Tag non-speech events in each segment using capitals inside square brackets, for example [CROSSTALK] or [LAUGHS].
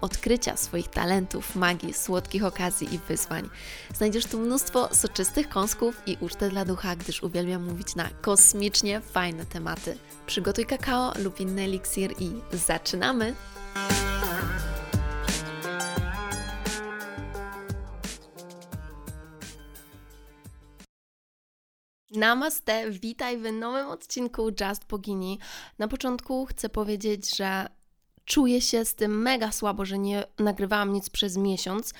odkrycia swoich talentów, magii, słodkich okazji i wyzwań. Znajdziesz tu mnóstwo soczystych kąsków i ucztę dla ducha, gdyż uwielbiam mówić na kosmicznie fajne tematy. Przygotuj kakao lub inny eliksir i zaczynamy! Namaste, witaj w nowym odcinku Just Bogini. Na początku chcę powiedzieć, że czuję się z tym mega słabo, że nie nagrywałam nic przez miesiąc.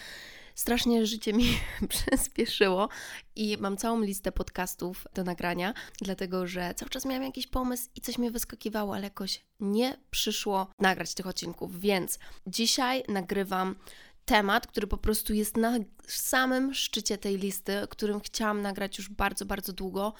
Strasznie życie mi [LAUGHS] przyspieszyło i mam całą listę podcastów do nagrania, dlatego że cały czas miałam jakiś pomysł i coś mnie wyskakiwało, ale jakoś nie przyszło nagrać tych odcinków, więc dzisiaj nagrywam temat, który po prostu jest na samym szczycie tej listy, którym chciałam nagrać już bardzo, bardzo długo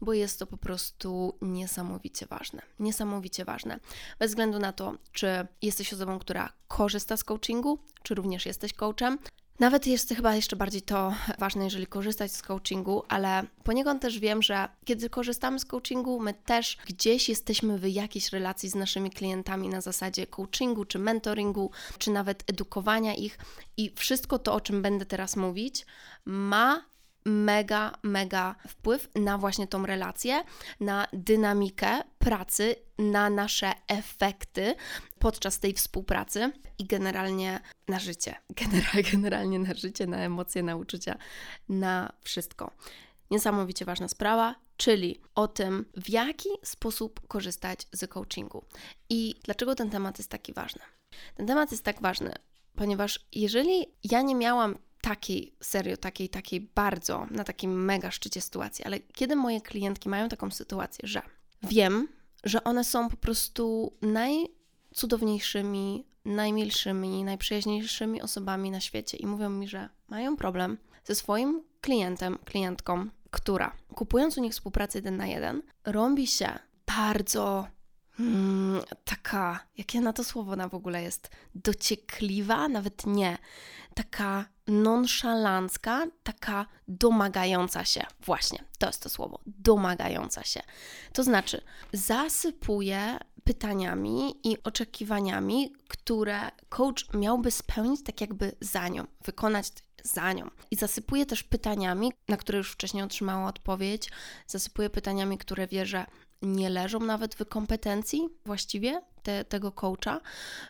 bo jest to po prostu niesamowicie ważne. Niesamowicie ważne. Bez względu na to, czy jesteś osobą, która korzysta z coachingu, czy również jesteś coachem. Nawet jest chyba jeszcze bardziej to ważne, jeżeli korzystać z coachingu, ale poniekąd też wiem, że kiedy korzystamy z coachingu, my też gdzieś jesteśmy w jakiejś relacji z naszymi klientami na zasadzie coachingu, czy mentoringu, czy nawet edukowania ich. I wszystko to, o czym będę teraz mówić, ma mega, mega wpływ na właśnie tą relację, na dynamikę pracy, na nasze efekty podczas tej współpracy i generalnie na życie. [LAUGHS] General, generalnie na życie, na emocje, na uczucia, na wszystko. Niesamowicie ważna sprawa, czyli o tym, w jaki sposób korzystać z coachingu. I dlaczego ten temat jest taki ważny? Ten temat jest tak ważny, ponieważ jeżeli ja nie miałam takiej, serio, takiej, takiej bardzo, na takim mega szczycie sytuacji, ale kiedy moje klientki mają taką sytuację, że wiem, że one są po prostu najcudowniejszymi, najmilszymi, najprzyjaźniejszymi osobami na świecie i mówią mi, że mają problem ze swoim klientem, klientką, która kupując u nich współpracę jeden na jeden, robi się bardzo Hmm, taka, jakie na to słowo ona w ogóle jest? Dociekliwa? Nawet nie. Taka nonszalancka, taka domagająca się. Właśnie, to jest to słowo. Domagająca się. To znaczy, zasypuje pytaniami i oczekiwaniami, które coach miałby spełnić tak jakby za nią, wykonać za nią. I zasypuje też pytaniami, na które już wcześniej otrzymała odpowiedź, zasypuje pytaniami, które wie, że nie leżą nawet w kompetencji właściwie te, tego coacha,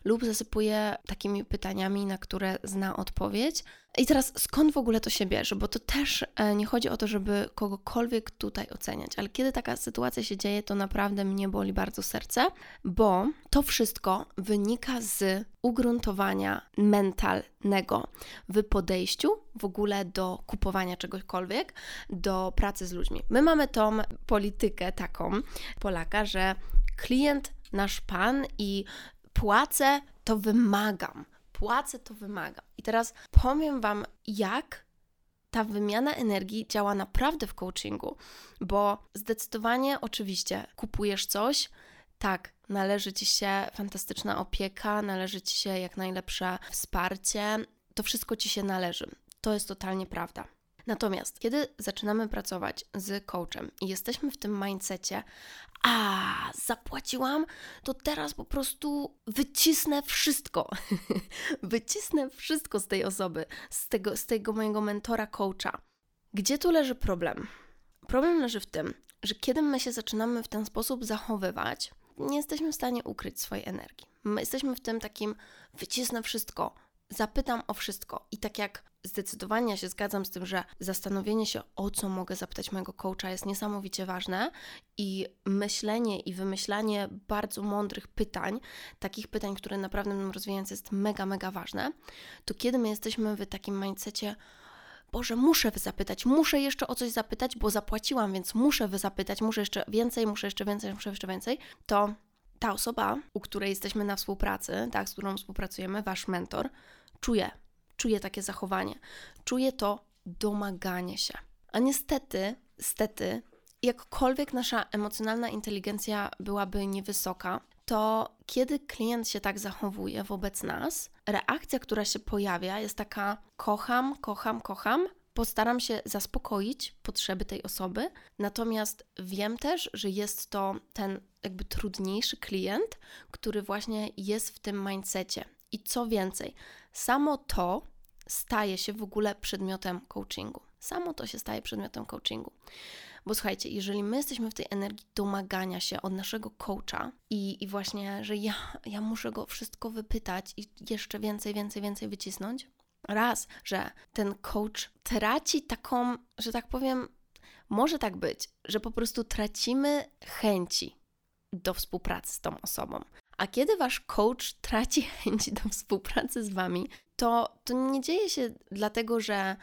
lub zasypuje takimi pytaniami, na które zna odpowiedź. I teraz skąd w ogóle to się bierze? Bo to też e, nie chodzi o to, żeby kogokolwiek tutaj oceniać, ale kiedy taka sytuacja się dzieje, to naprawdę mnie boli bardzo serce, bo to wszystko wynika z ugruntowania mentalnego w podejściu w ogóle do kupowania czegokolwiek, do pracy z ludźmi. My mamy tą politykę taką Polaka, że klient nasz Pan i płacę to wymagam. Płacę to wymagam. I teraz powiem Wam, jak ta wymiana energii działa naprawdę w coachingu, bo zdecydowanie, oczywiście, kupujesz coś, tak, należy Ci się fantastyczna opieka, należy Ci się jak najlepsze wsparcie, to wszystko Ci się należy. To jest totalnie prawda. Natomiast kiedy zaczynamy pracować z coachem i jesteśmy w tym mindsetie, a zapłaciłam, to teraz po prostu wycisnę wszystko. [LAUGHS] wycisnę wszystko z tej osoby, z tego, z tego mojego mentora, coacha. Gdzie tu leży problem? Problem leży w tym, że kiedy my się zaczynamy w ten sposób zachowywać, nie jesteśmy w stanie ukryć swojej energii. My jesteśmy w tym takim wycisnę wszystko, zapytam o wszystko. I tak jak zdecydowanie się zgadzam z tym, że zastanowienie się, o co mogę zapytać mojego coacha, jest niesamowicie ważne i myślenie i wymyślanie bardzo mądrych pytań, takich pytań, które naprawdę będą rozwijające, jest mega, mega ważne. To kiedy my jesteśmy w takim mindsetie, Boże, muszę zapytać, muszę jeszcze o coś zapytać, bo zapłaciłam, więc muszę zapytać, muszę jeszcze więcej, muszę jeszcze więcej, muszę jeszcze więcej, to ta osoba, u której jesteśmy na współpracy, tak, z którą współpracujemy, wasz mentor, czuje, czuje takie zachowanie, czuje to domaganie się. A niestety, stety, jakkolwiek nasza emocjonalna inteligencja byłaby niewysoka, to kiedy klient się tak zachowuje wobec nas, reakcja, która się pojawia, jest taka: kocham, kocham, kocham. Postaram się zaspokoić potrzeby tej osoby, natomiast wiem też, że jest to ten jakby trudniejszy klient, który właśnie jest w tym mindsetie. I co więcej, samo to staje się w ogóle przedmiotem coachingu. Samo to się staje przedmiotem coachingu. Bo słuchajcie, jeżeli my jesteśmy w tej energii domagania się od naszego coacha i, i właśnie, że ja, ja muszę go wszystko wypytać i jeszcze więcej, więcej, więcej wycisnąć, raz, że ten coach traci taką, że tak powiem, może tak być, że po prostu tracimy chęci do współpracy z tą osobą. A kiedy wasz coach traci [LAUGHS] chęci do współpracy z wami, to, to nie dzieje się dlatego, że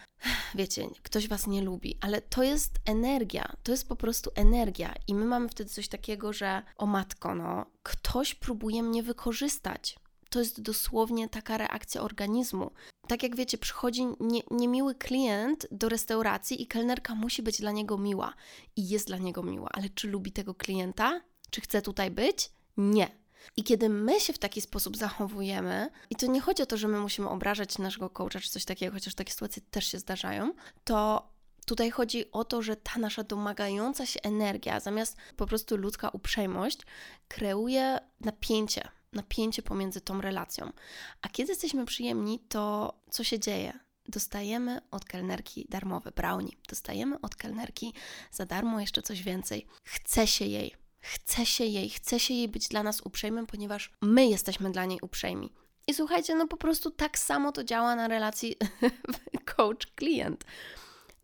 wiecie, ktoś was nie lubi, ale to jest energia, to jest po prostu energia i my mamy wtedy coś takiego, że o matko, no, ktoś próbuje mnie wykorzystać. To jest dosłownie taka reakcja organizmu. Tak jak wiecie, przychodzi nie, niemiły klient do restauracji i kelnerka musi być dla niego miła. I jest dla niego miła, ale czy lubi tego klienta? Czy chce tutaj być? Nie i kiedy my się w taki sposób zachowujemy, i to nie chodzi o to, że my musimy obrażać naszego coacha czy coś takiego, chociaż takie sytuacje też się zdarzają, to tutaj chodzi o to, że ta nasza domagająca się energia, zamiast po prostu ludzka uprzejmość, kreuje napięcie, napięcie pomiędzy tą relacją. A kiedy jesteśmy przyjemni, to co się dzieje? Dostajemy od kelnerki darmowe brownie, dostajemy od kelnerki za darmo jeszcze coś więcej. Chce się jej, chce się jej, chce się jej być dla nas uprzejmym, ponieważ my jesteśmy dla niej uprzejmi. I słuchajcie, no po prostu tak samo to działa na relacji [LAUGHS] coach-klient.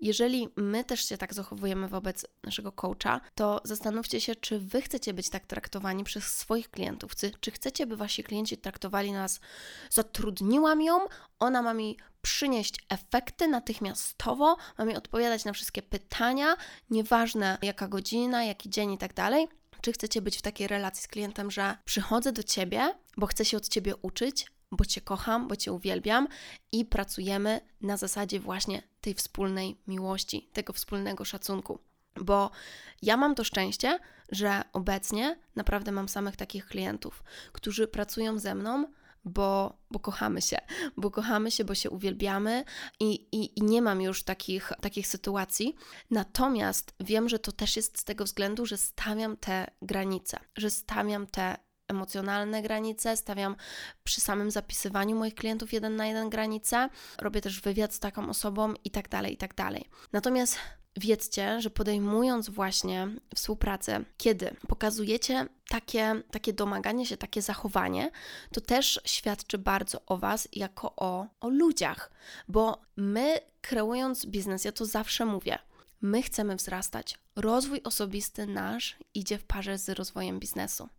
Jeżeli my też się tak zachowujemy wobec naszego coacha, to zastanówcie się, czy wy chcecie być tak traktowani przez swoich klientów. Czy chcecie, by wasi klienci traktowali nas, zatrudniłam ją, ona ma mi przynieść efekty natychmiastowo, ma mi odpowiadać na wszystkie pytania, nieważne jaka godzina, jaki dzień i tak dalej. Czy chcecie być w takiej relacji z klientem, że przychodzę do ciebie, bo chcę się od ciebie uczyć, bo cię kocham, bo cię uwielbiam i pracujemy na zasadzie właśnie tej wspólnej miłości, tego wspólnego szacunku. Bo ja mam to szczęście, że obecnie naprawdę mam samych takich klientów, którzy pracują ze mną bo, bo kochamy się, bo kochamy się, bo się uwielbiamy i, i, i nie mam już takich, takich sytuacji. Natomiast wiem, że to też jest z tego względu, że stawiam te granice, że stawiam te emocjonalne granice, stawiam przy samym zapisywaniu moich klientów jeden na jeden granice, robię też wywiad z taką osobą i tak dalej, i tak dalej. Natomiast wiedzcie, że podejmując właśnie współpracę, kiedy pokazujecie takie, takie domaganie się, takie zachowanie, to też świadczy bardzo o Was jako o, o ludziach, bo my kreując biznes, ja to zawsze mówię, my chcemy wzrastać. Rozwój osobisty nasz idzie w parze z rozwojem biznesu.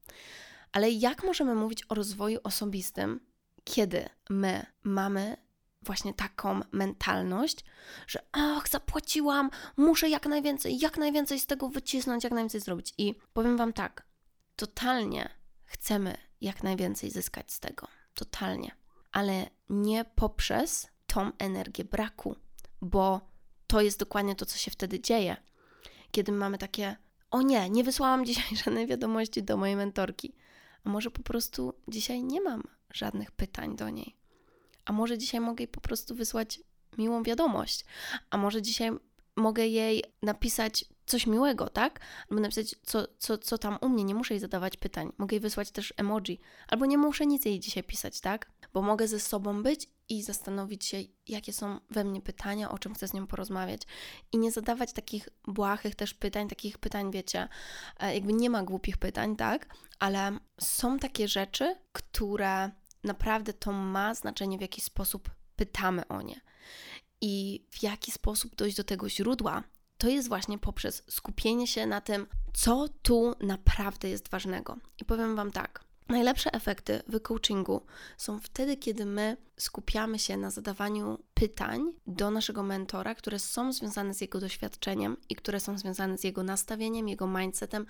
Ale jak możemy mówić o rozwoju osobistym, kiedy my mamy właśnie taką mentalność, że ach, zapłaciłam, muszę jak najwięcej, jak najwięcej z tego wycisnąć, jak najwięcej zrobić. I powiem Wam tak, totalnie chcemy jak najwięcej zyskać z tego. Totalnie. Ale nie poprzez tą energię braku, bo to jest dokładnie to, co się wtedy dzieje. Kiedy mamy takie, o nie, nie wysłałam [LAUGHS] dzisiaj żadnej wiadomości do mojej mentorki. A może po prostu dzisiaj nie mam żadnych pytań do niej a może dzisiaj mogę jej po prostu wysłać miłą wiadomość, a może dzisiaj mogę jej napisać coś miłego, tak? Albo napisać, co, co, co tam u mnie, nie muszę jej zadawać pytań. Mogę jej wysłać też emoji, albo nie muszę nic jej dzisiaj pisać, tak? Bo mogę ze sobą być i zastanowić się, jakie są we mnie pytania, o czym chcę z nią porozmawiać. I nie zadawać takich błahych też pytań, takich pytań, wiecie, e, jakby nie ma głupich pytań, tak? Ale są takie rzeczy, które naprawdę to ma znaczenie, w jaki sposób pytamy o nie i w jaki sposób dojść do tego źródła. To jest właśnie poprzez skupienie się na tym, co tu naprawdę jest ważnego. I powiem Wam tak. Najlepsze efekty w coachingu są wtedy, kiedy my skupiamy się na zadawaniu pytań do naszego mentora, które są związane z jego doświadczeniem i które są związane z jego nastawieniem, jego mindsetem,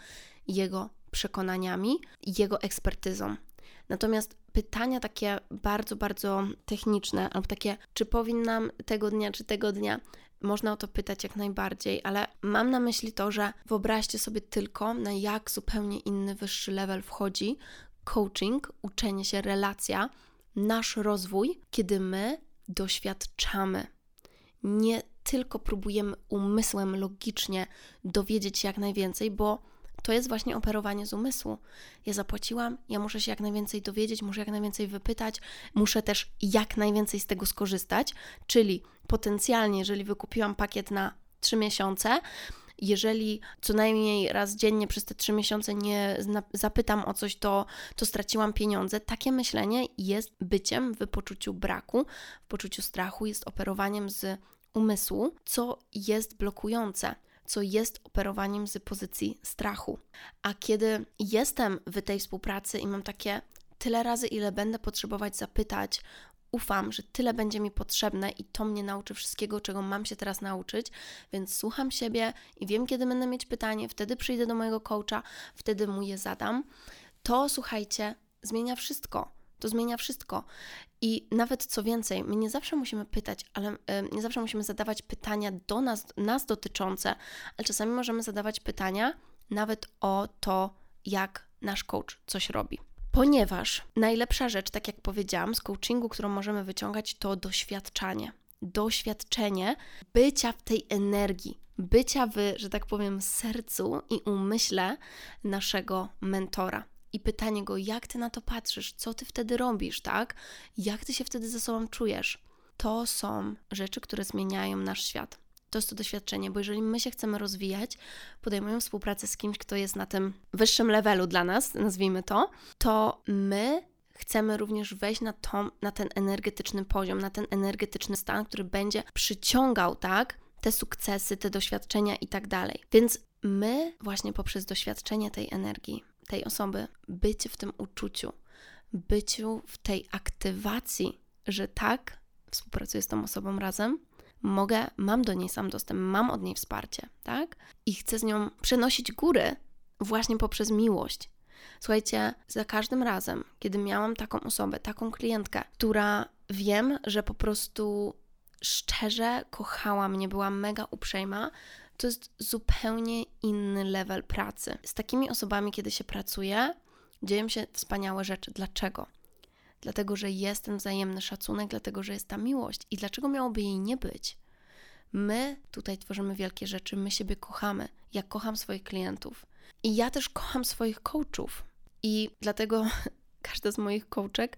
jego przekonaniami, jego ekspertyzą. Natomiast pytania takie bardzo, bardzo techniczne, albo takie, czy powinnam tego dnia, czy tego dnia, można o to pytać jak najbardziej, ale mam na myśli to, że wyobraźcie sobie tylko, na jak zupełnie inny, wyższy level wchodzi coaching, uczenie się, relacja, nasz rozwój, kiedy my doświadczamy. Nie tylko próbujemy umysłem logicznie dowiedzieć się jak najwięcej, bo to jest właśnie operowanie z umysłu. Ja zapłaciłam, ja muszę się jak najwięcej dowiedzieć, muszę jak najwięcej wypytać, muszę też jak najwięcej z tego skorzystać, czyli potencjalnie, jeżeli wykupiłam pakiet na 3 miesiące, jeżeli co najmniej raz dziennie przez te trzy miesiące nie zapytam o coś, to, to straciłam pieniądze. Takie myślenie jest byciem w poczuciu braku, w poczuciu strachu, jest operowaniem z umysłu, co jest blokujące co jest operowaniem z pozycji strachu. A kiedy jestem w tej współpracy i mam takie tyle razy, ile będę potrzebować zapytać, ufam, że tyle będzie mi potrzebne i to mnie nauczy wszystkiego, czego mam się teraz nauczyć, więc słucham siebie i wiem, kiedy będę mieć pytanie, wtedy przyjdę do mojego coacha, wtedy mu je zadam. To słuchajcie, zmienia wszystko. To zmienia wszystko. I nawet co więcej, my nie zawsze musimy pytać, ale nie zawsze musimy zadawać pytania do nas, nas dotyczące, ale czasami możemy zadawać pytania nawet o to, jak nasz coach coś robi. Ponieważ najlepsza rzecz, tak jak powiedziałam, z coachingu, którą możemy wyciągać, to doświadczanie. Doświadczenie bycia w tej energii, bycia w, że tak powiem, sercu i umyśle naszego mentora. I pytanie go, jak ty na to patrzysz, co ty wtedy robisz, tak? Jak ty się wtedy ze sobą czujesz? To są rzeczy, które zmieniają nasz świat to jest to doświadczenie, bo jeżeli my się chcemy rozwijać, podejmujemy współpracę z kimś, kto jest na tym wyższym levelu dla nas, nazwijmy to, to my chcemy również wejść na, to, na ten energetyczny poziom, na ten energetyczny stan, który będzie przyciągał, tak, te sukcesy, te doświadczenia i tak dalej. Więc my właśnie poprzez doświadczenie tej energii, tej osoby, bycie w tym uczuciu, byciu w tej aktywacji, że tak, współpracuję z tą osobą razem, mogę, mam do niej sam dostęp, mam od niej wsparcie, tak? I chcę z nią przenosić góry właśnie poprzez miłość. Słuchajcie, za każdym razem, kiedy miałam taką osobę, taką klientkę, która wiem, że po prostu szczerze kochała mnie, była mega uprzejma, to jest zupełnie inny level pracy. Z takimi osobami, kiedy się pracuje, dzieją się wspaniałe rzeczy. Dlaczego? dlatego że jest ten wzajemny szacunek, dlatego że jest ta miłość. I dlaczego miałoby jej nie być? My tutaj tworzymy wielkie rzeczy, my siebie kochamy. Ja kocham swoich klientów. I ja też kocham swoich coachów. I dlatego każda z moich coachek,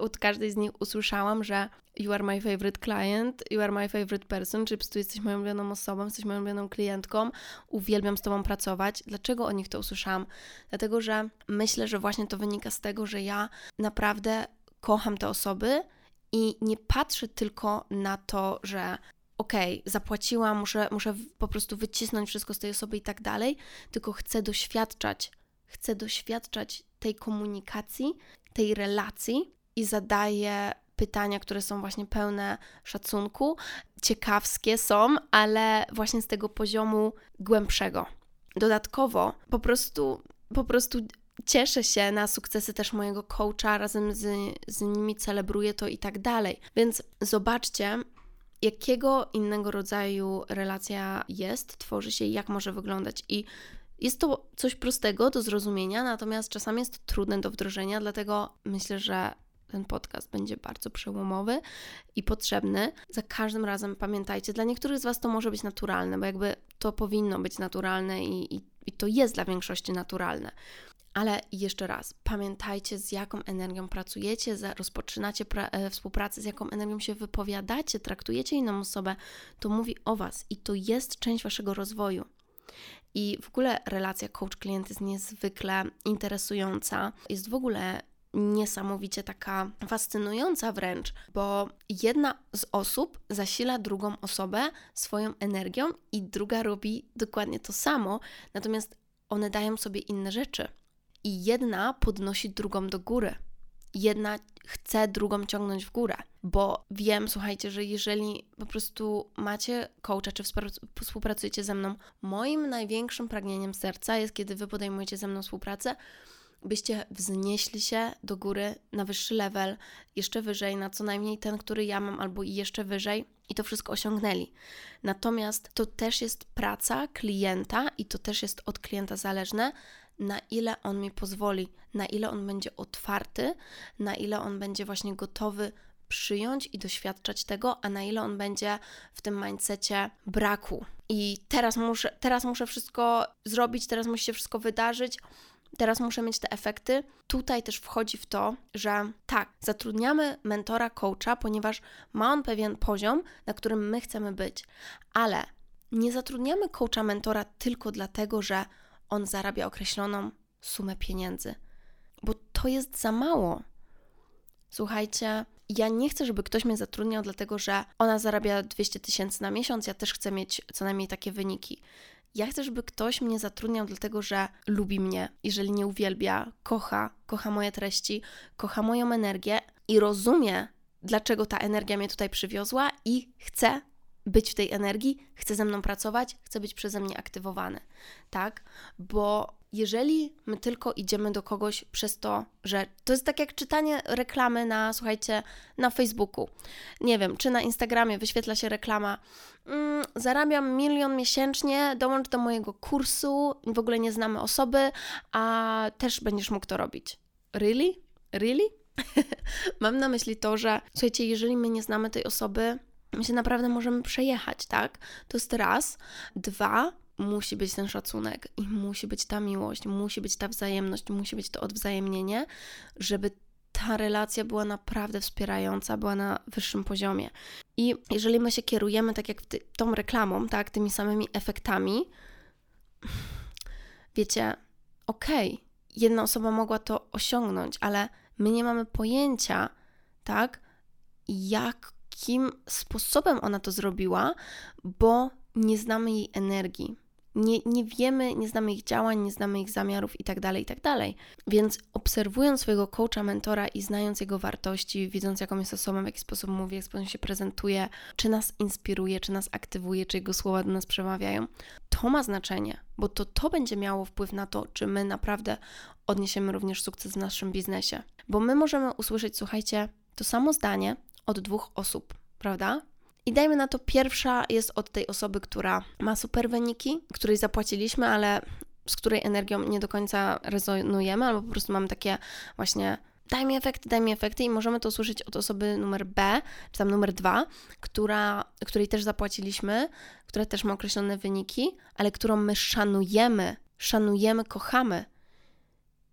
od każdej z nich usłyszałam, że you are my favorite client, you are my favorite person, czy tu jesteś moją ulubioną osobą, jesteś moją ulubioną klientką, uwielbiam z Tobą pracować. Dlaczego o nich to usłyszałam? Dlatego, że myślę, że właśnie to wynika z tego, że ja naprawdę kocham te osoby i nie patrzę tylko na to, że okej, okay, zapłaciłam, muszę, muszę po prostu wycisnąć wszystko z tej osoby i tak dalej, tylko chcę doświadczać, chcę doświadczać tej komunikacji, tej relacji i zadaję pytania, które są właśnie pełne szacunku, ciekawskie są, ale właśnie z tego poziomu głębszego. Dodatkowo po prostu po prostu cieszę się na sukcesy też mojego coacha, razem z, z nimi celebruję to i tak dalej. Więc zobaczcie, jakiego innego rodzaju relacja jest, tworzy się i jak może wyglądać. I jest to coś prostego do zrozumienia, natomiast czasami jest to trudne do wdrożenia, dlatego myślę, że ten podcast będzie bardzo przełomowy i potrzebny. Za każdym razem pamiętajcie, dla niektórych z Was to może być naturalne, bo jakby to powinno być naturalne i, i, i to jest dla większości naturalne. Ale jeszcze raz, pamiętajcie, z jaką energią pracujecie, rozpoczynacie pra- e, współpracę, z jaką energią się wypowiadacie, traktujecie inną osobę, to mówi o Was i to jest część Waszego rozwoju. I w ogóle relacja coach-klient jest niezwykle interesująca, jest w ogóle niesamowicie taka fascynująca wręcz, bo jedna z osób zasila drugą osobę swoją energią i druga robi dokładnie to samo, natomiast one dają sobie inne rzeczy. i jedna podnosi drugą do góry. Jedna chce drugą ciągnąć w górę, bo wiem, słuchajcie, że jeżeli po prostu macie coacha, czy współpracujecie ze mną, moim największym pragnieniem serca jest, kiedy wy podejmujecie ze mną współpracę, byście wznieśli się do góry na wyższy level, jeszcze wyżej, na co najmniej ten, który ja mam, albo i jeszcze wyżej, i to wszystko osiągnęli. Natomiast to też jest praca klienta i to też jest od klienta zależne, na ile on mi pozwoli, na ile on będzie otwarty, na ile on będzie właśnie gotowy przyjąć i doświadczać tego, a na ile on będzie w tym mindsetie braku. I teraz muszę, teraz muszę wszystko zrobić, teraz musi się wszystko wydarzyć, teraz muszę mieć te efekty. Tutaj też wchodzi w to, że tak, zatrudniamy mentora, coacha, ponieważ ma on pewien poziom, na którym my chcemy być, ale nie zatrudniamy coacha, mentora tylko dlatego, że on zarabia określoną sumę pieniędzy, bo to jest za mało. Słuchajcie, ja nie chcę, żeby ktoś mnie zatrudniał, dlatego że ona zarabia 200 tysięcy na miesiąc, ja też chcę mieć co najmniej takie wyniki. Ja chcę, żeby ktoś mnie zatrudniał, dlatego że lubi mnie, jeżeli nie uwielbia, kocha, kocha moje treści, kocha moją energię i rozumie, dlaczego ta energia mnie tutaj przywiozła i chce być w tej energii, chce ze mną pracować, chce być przeze mnie aktywowany, tak? Bo jeżeli my tylko idziemy do kogoś przez to, że to jest tak jak czytanie reklamy na, słuchajcie, na Facebooku, nie wiem, czy na Instagramie wyświetla się reklama, mm, zarabiam milion miesięcznie, dołącz do mojego kursu, w ogóle nie znamy osoby, a też będziesz mógł to robić. Really? Really? [LAUGHS] Mam na myśli to, że słuchajcie, jeżeli my nie znamy tej osoby, my się naprawdę możemy przejechać, tak? To jest raz. Dwa, musi być ten szacunek i musi być ta miłość, musi być ta wzajemność, musi być to odwzajemnienie, żeby ta relacja była naprawdę wspierająca, była na wyższym poziomie. I jeżeli my się kierujemy tak jak ty, tą reklamą, tak, tymi samymi efektami, wiecie, okej, okay, jedna osoba mogła to osiągnąć, ale my nie mamy pojęcia, tak, jakim sposobem ona to zrobiła, bo nie znamy jej energii nie, nie wiemy, nie znamy ich działań, nie znamy ich zamiarów itd., tak itd. Tak Więc obserwując swojego coacha, mentora i znając jego wartości, widząc jaką jest osobą, w jaki sposób mówi, jak sposób się prezentuje, czy nas inspiruje, czy nas aktywuje, czy jego słowa do nas przemawiają, to ma znaczenie, bo to to będzie miało wpływ na to, czy my naprawdę odniesiemy również sukces w naszym biznesie. Bo my możemy usłyszeć, słuchajcie, to samo zdanie od dwóch osób, prawda? I dajmy na to, pierwsza jest od tej osoby, która ma super wyniki, której zapłaciliśmy, ale z której energią nie do końca rezonujemy, albo po prostu mamy takie właśnie daj mi efekty, daj mi efekty i możemy to usłyszeć od osoby numer B, czy tam numer dwa, która, której też zapłaciliśmy, która też ma określone wyniki, ale którą my szanujemy, szanujemy, kochamy.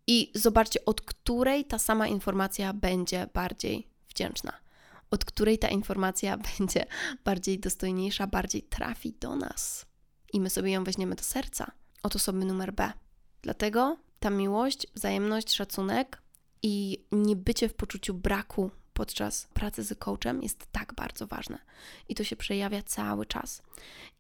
I zobaczcie, od której ta sama informacja będzie bardziej wdzięczna od której ta informacja [LAUGHS] będzie bardziej dostojniejsza, bardziej trafi do nas i my sobie ją weźmiemy do serca od osoby numer B. Dlatego ta miłość, wzajemność, szacunek i niebycie w poczuciu braku podczas pracy z coachem jest tak bardzo ważne. I to się przejawia cały czas.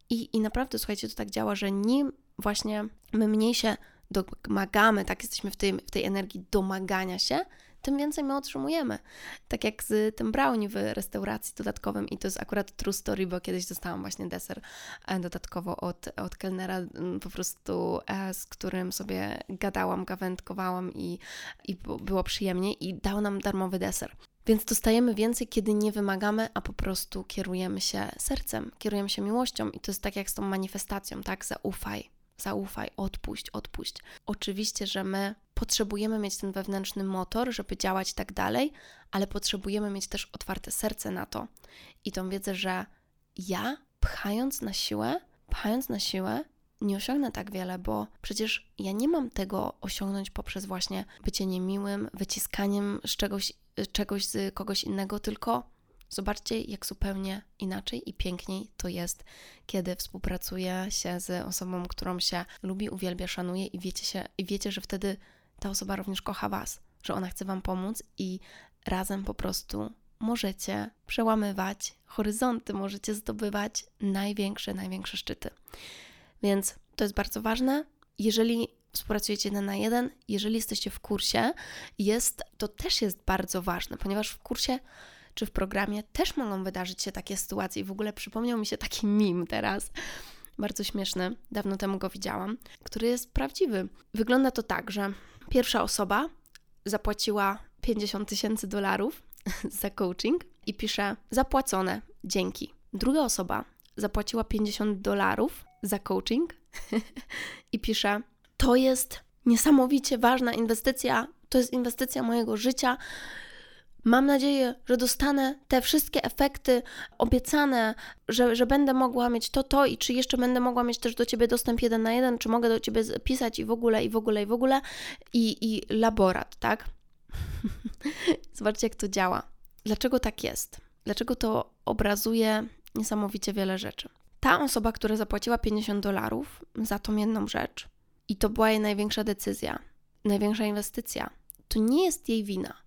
I, i naprawdę, słuchajcie, to tak działa, że nim właśnie my mniej się domagamy, tak jesteśmy w w tej energii domagania się, tym więcej my otrzymujemy. Tak jak z tym brownie w restauracji dodatkowym i to jest akurat true story, bo kiedyś dostałam właśnie deser e, dodatkowo od, od kelnera, po prostu e, z którym sobie gadałam, gawędkowałam i, i było przyjemnie i dał nam darmowy deser. Więc dostajemy więcej, kiedy nie wymagamy, a po prostu kierujemy się sercem, kierujemy się miłością i to jest tak jak z tą manifestacją, tak? Zaufaj, zaufaj, odpuść, odpuść. Oczywiście, że my potrzebujemy mieć ten wewnętrzny motor, żeby działać tak dalej, ale potrzebujemy mieć też otwarte serce na to. I tą wiedzę, że ja pchając na siłę, pchając na siłę, nie osiągnę tak wiele, bo przecież ja nie mam tego osiągnąć poprzez właśnie bycie niemiłym, wyciskaniem z czegoś, czegoś z kogoś innego, tylko Zobaczcie, jak zupełnie inaczej i piękniej to jest, kiedy współpracuje się z osobą, którą się lubi, uwielbia, szanuje i wiecie, się, i wiecie, że wtedy ta osoba również kocha Was, że ona chce Wam pomóc i razem po prostu możecie przełamywać horyzonty, możecie zdobywać największe, największe szczyty. Więc to jest bardzo ważne. Jeżeli współpracujecie jeden na jeden, jeżeli jesteście w kursie, jest, to też jest bardzo ważne, ponieważ w kursie czy w programie też mogą wydarzyć się takie sytuacje. I w ogóle przypomniał mi się taki mim teraz, bardzo śmieszny, dawno temu go widziałam, który jest prawdziwy. Wygląda to tak, że pierwsza osoba zapłaciła 50 tysięcy dolarów [LAUGHS] za coaching i pisze zapłacone, dzięki. Druga osoba zapłaciła 50 dolarów za coaching [LAUGHS] i pisze to jest niesamowicie ważna inwestycja, to jest inwestycja mojego życia. Mam nadzieję, że dostanę te wszystkie efekty obiecane, że, że będę mogła mieć to, to i czy jeszcze będę mogła mieć też do ciebie dostęp jeden na jeden, czy mogę do ciebie pisać i w ogóle, i w ogóle, i w ogóle. I, i laborat, tak? [LAUGHS] Zobaczcie, jak to działa. Dlaczego tak jest? Dlaczego to obrazuje niesamowicie wiele rzeczy? Ta osoba, która zapłaciła 50 dolarów za tą jedną rzecz, i to była jej największa decyzja, największa inwestycja, to nie jest jej wina.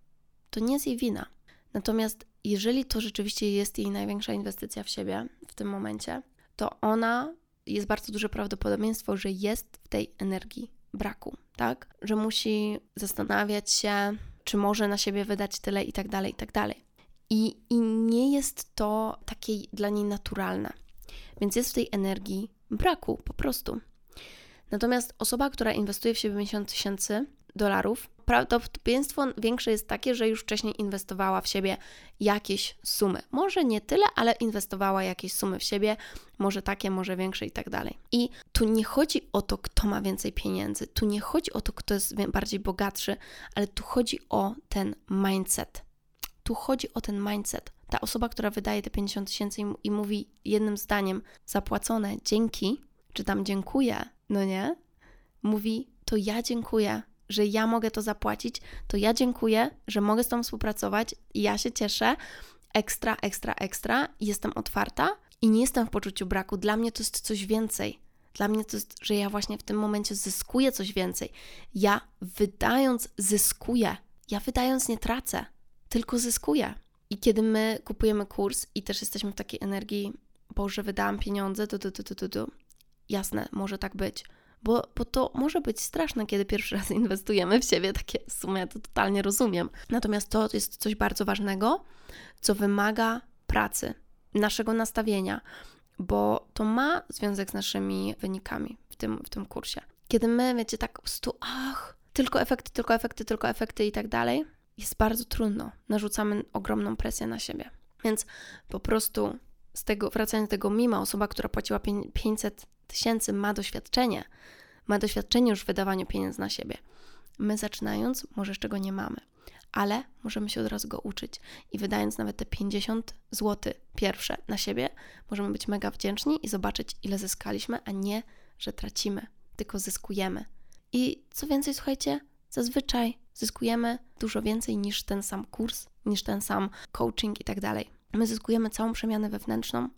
To nie jest jej wina. Natomiast jeżeli to rzeczywiście jest jej największa inwestycja w siebie w tym momencie, to ona jest bardzo duże prawdopodobieństwo, że jest w tej energii braku, tak? Że musi zastanawiać się, czy może na siebie wydać tyle i tak dalej, i tak dalej. I, I nie jest to takie dla niej naturalne. Więc jest w tej energii braku po prostu. Natomiast osoba, która inwestuje w siebie 50 tysięcy dolarów, prawdopodobieństwo większe jest takie, że już wcześniej inwestowała w siebie jakieś sumy. Może nie tyle, ale inwestowała jakieś sumy w siebie, może takie, może większe i tak dalej. I tu nie chodzi o to, kto ma więcej pieniędzy, tu nie chodzi o to, kto jest bardziej bogatszy, ale tu chodzi o ten mindset. Tu chodzi o ten mindset. Ta osoba, która wydaje te 50 tysięcy i mówi jednym zdaniem zapłacone dzięki, czy tam dziękuję, no nie? Mówi, to ja dziękuję, że ja mogę to zapłacić, to ja dziękuję, że mogę z tą współpracować, ja się cieszę, ekstra, ekstra, ekstra, jestem otwarta i nie jestem w poczuciu braku. Dla mnie to jest coś więcej. Dla mnie to jest, że ja właśnie w tym momencie zyskuję coś więcej. Ja wydając zyskuję. Ja wydając nie tracę, tylko zyskuję. I kiedy my kupujemy kurs i też jesteśmy w takiej energii, Boże, wydałam pieniądze, to, to, to, to, to, to jasne, może tak być. Bo, bo to może być straszne, kiedy pierwszy raz [LAUGHS] inwestujemy w siebie, takie sumy, ja to totalnie rozumiem. Natomiast to jest coś bardzo ważnego, co wymaga pracy, naszego nastawienia, bo to ma związek z naszymi wynikami w tym, w tym kursie. Kiedy my, wiecie, tak po prostu, ach, tylko efekty, tylko efekty, tylko efekty i tak dalej, jest bardzo trudno. Narzucamy ogromną presję na siebie. Więc po prostu z tego, wracając do tego mimo, osoba, która płaciła 500 tysięcy ma doświadczenie, ma doświadczenie już w wydawaniu pieniędzy na siebie. My zaczynając, może jeszcze go nie mamy, ale możemy się od razu go uczyć i wydając nawet te 50 zł pierwsze na siebie, możemy być mega wdzięczni i zobaczyć, ile zyskaliśmy, a nie, że tracimy, tylko zyskujemy. I co więcej, słuchajcie, zazwyczaj zyskujemy dużo więcej niż ten sam kurs, niż ten sam coaching i tak dalej. My zyskujemy całą przemianę wewnętrzną,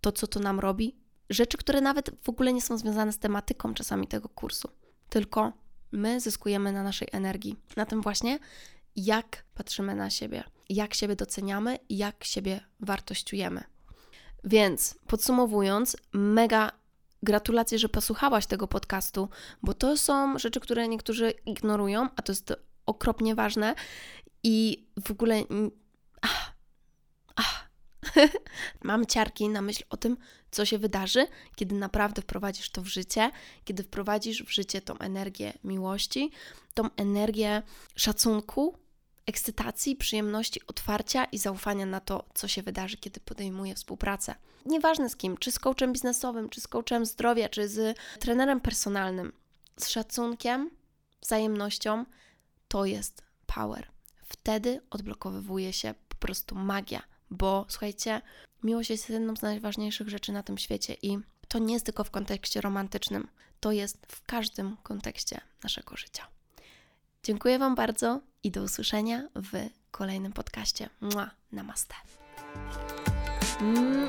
to co to nam robi, rzeczy, które nawet w ogóle nie są związane z tematyką czasami tego kursu, tylko my zyskujemy na naszej energii, na tym właśnie, jak patrzymy na siebie, jak siebie doceniamy jak siebie wartościujemy. Więc podsumowując, mega gratulacje, że posłuchałaś tego podcastu, bo to są rzeczy, które niektórzy ignorują, a to jest okropnie ważne i w ogóle. Ach. [LAUGHS] Mam ciarki na myśl o tym, co się wydarzy, kiedy naprawdę wprowadzisz to w życie, kiedy wprowadzisz w życie tą energię miłości, tą energię szacunku, ekscytacji, przyjemności, otwarcia i zaufania na to, co się wydarzy, kiedy podejmuję współpracę. Nieważne z kim, czy z coachem biznesowym, czy z coachem zdrowia, czy z trenerem personalnym, z szacunkiem, wzajemnością, to jest power. Wtedy odblokowywuje się po prostu magia, bo słuchajcie, miłość jest jedną z najważniejszych rzeczy na tym świecie i to nie jest tylko w kontekście romantycznym, to jest w każdym kontekście naszego życia. Dziękuję Wam bardzo i do usłyszenia w kolejnym podcaście. Mua, namaste. Mm,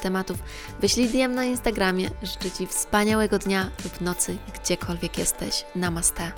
tematów, wyślij DM na Instagramie. Życzę Ci wspaniałego dnia lub nocy, gdziekolwiek jesteś. Namaste.